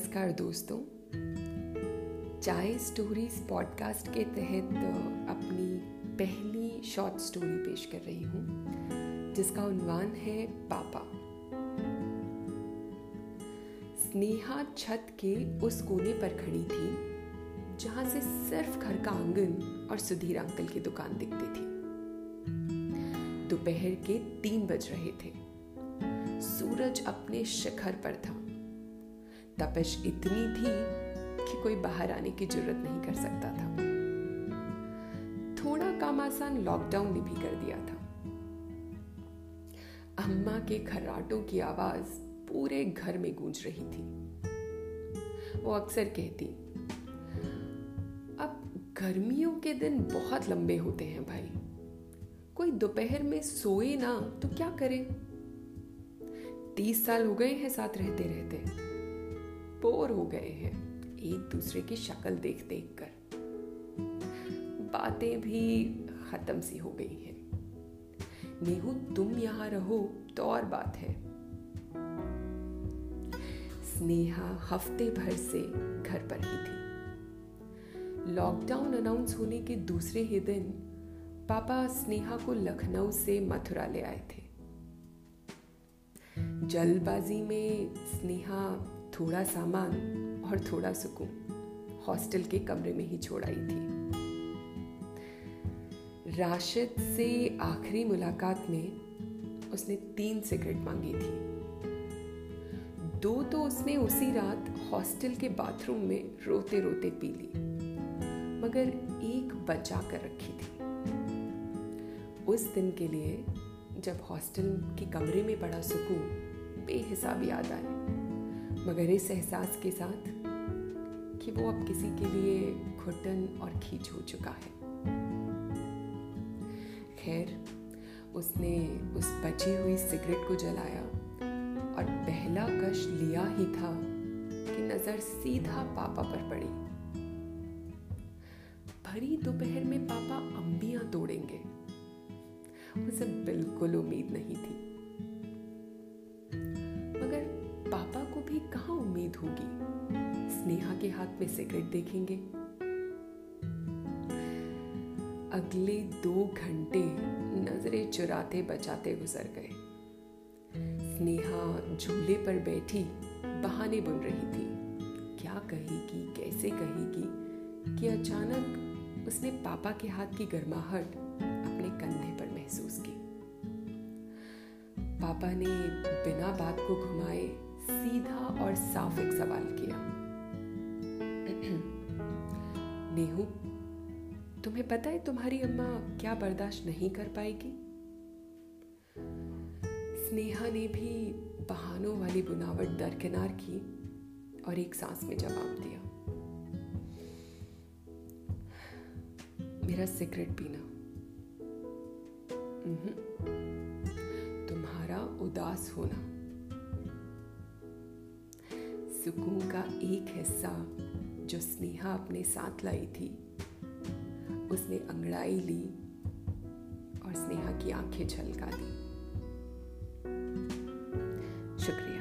नमस्कार दोस्तों। चाय स्टोरीज पॉडकास्ट के तहत अपनी पहली शॉर्ट स्टोरी पेश कर रही हूँ, जिसका उन्वान है पापा। स्नेहा छत के उस कोने पर खड़ी थी, जहाँ से सिर्फ़ घर का आँगन और सुधीर अंकल की दुकान दिखती थी। दोपहर के तीन बज रहे थे। सूरज अपने शिखर पर था। तपिश इतनी थी कि कोई बाहर आने की ज़रूरत नहीं कर सकता था। थोड़ा काम आसान लॉकडाउन ने भी कर दिया था। अम्मा के खर्राटों की आवाज़ पूरे घर में गूंज रही थी। वो अक्सर कहती, अब गर्मियों के दिन बहुत लंबे होते हैं भाई। कोई दोपहर में सोए ना तो क्या करे? तीस साल हो गए हैं साथ रहते रहते बोर हो गए हैं, एक दूसरे की शक्ल देख देख कर। बातें भी खत्म सी हो गई हैं। नेहू तुम यहाँ रहो तो और बात है। स्नेहा हफ़्ते भर से घर पर ही थी। लॉकडाउन अनाउंस होने के दूसरे ही दिन पापा स्नेहा को लखनऊ से मथुरा ले आए थे। जल्दबाजी में स्नेहा थोड़ा सामान और थोड़ा सुकून हॉस्टल के कमरे में ही छोड़ आई थी। राशिद से आखिरी मुलाकात में उसने तीन सिगरेट मांगी थी। दो तो उसने उसी रात हॉस्टल के बाथरूम में रोते रोते पी ली, मगर एक बचा कर रखी थी। उस दिन के लिए जब हॉस्टल के कमरे में पड़ा सुकून, बेहिसाब याद आए। मगर इस एहसास के साथ कि वो अब किसी के लिए घुटन और खींच हो चुका है। खैर, उसने उस बची हुई सिगरेट को जलाया और पहला कश लिया ही था कि नज़र सीधा पापा पर पड़ी। भरी दोपहर में पापा अंबियाँ तोड़ेंगे। उसे बिल्कुल उम्मीद नहीं थी। उम्मीद होगी? स्नेहा के हाथ में सिगरेट देखेंगे। अगले दो घंटे नज़रें चुराते बचाते गुजर गए। स्नेहा झूले पर बैठी बहाने बुन रही थी। क्या कहेगी, कैसे कहेगी कि अचानक उसने पापा के हाथ की गर्माहट अपने कंधे पर महसूस की। पापा ने बिना बात को घुमाए सीधा और साफ़ एक सवाल किया। नेहू तुम्हें पता है तुम्हारी अम्मा क्या बर्दाश्त नहीं कर पाएगी? स्नेहा ने भी बहानों वाली बुनावट दरकिनार की और एक सांस में जवाब दिया। मेरा सिगरेट पीना। तुम्हारा उदास होना। सुकून का एक हिस्सा जो स्नेहा अपने साथ लाई थी। उसने अंगड़ाई ली और स्नेहा की आँखें झलका दी। शुक्रिया।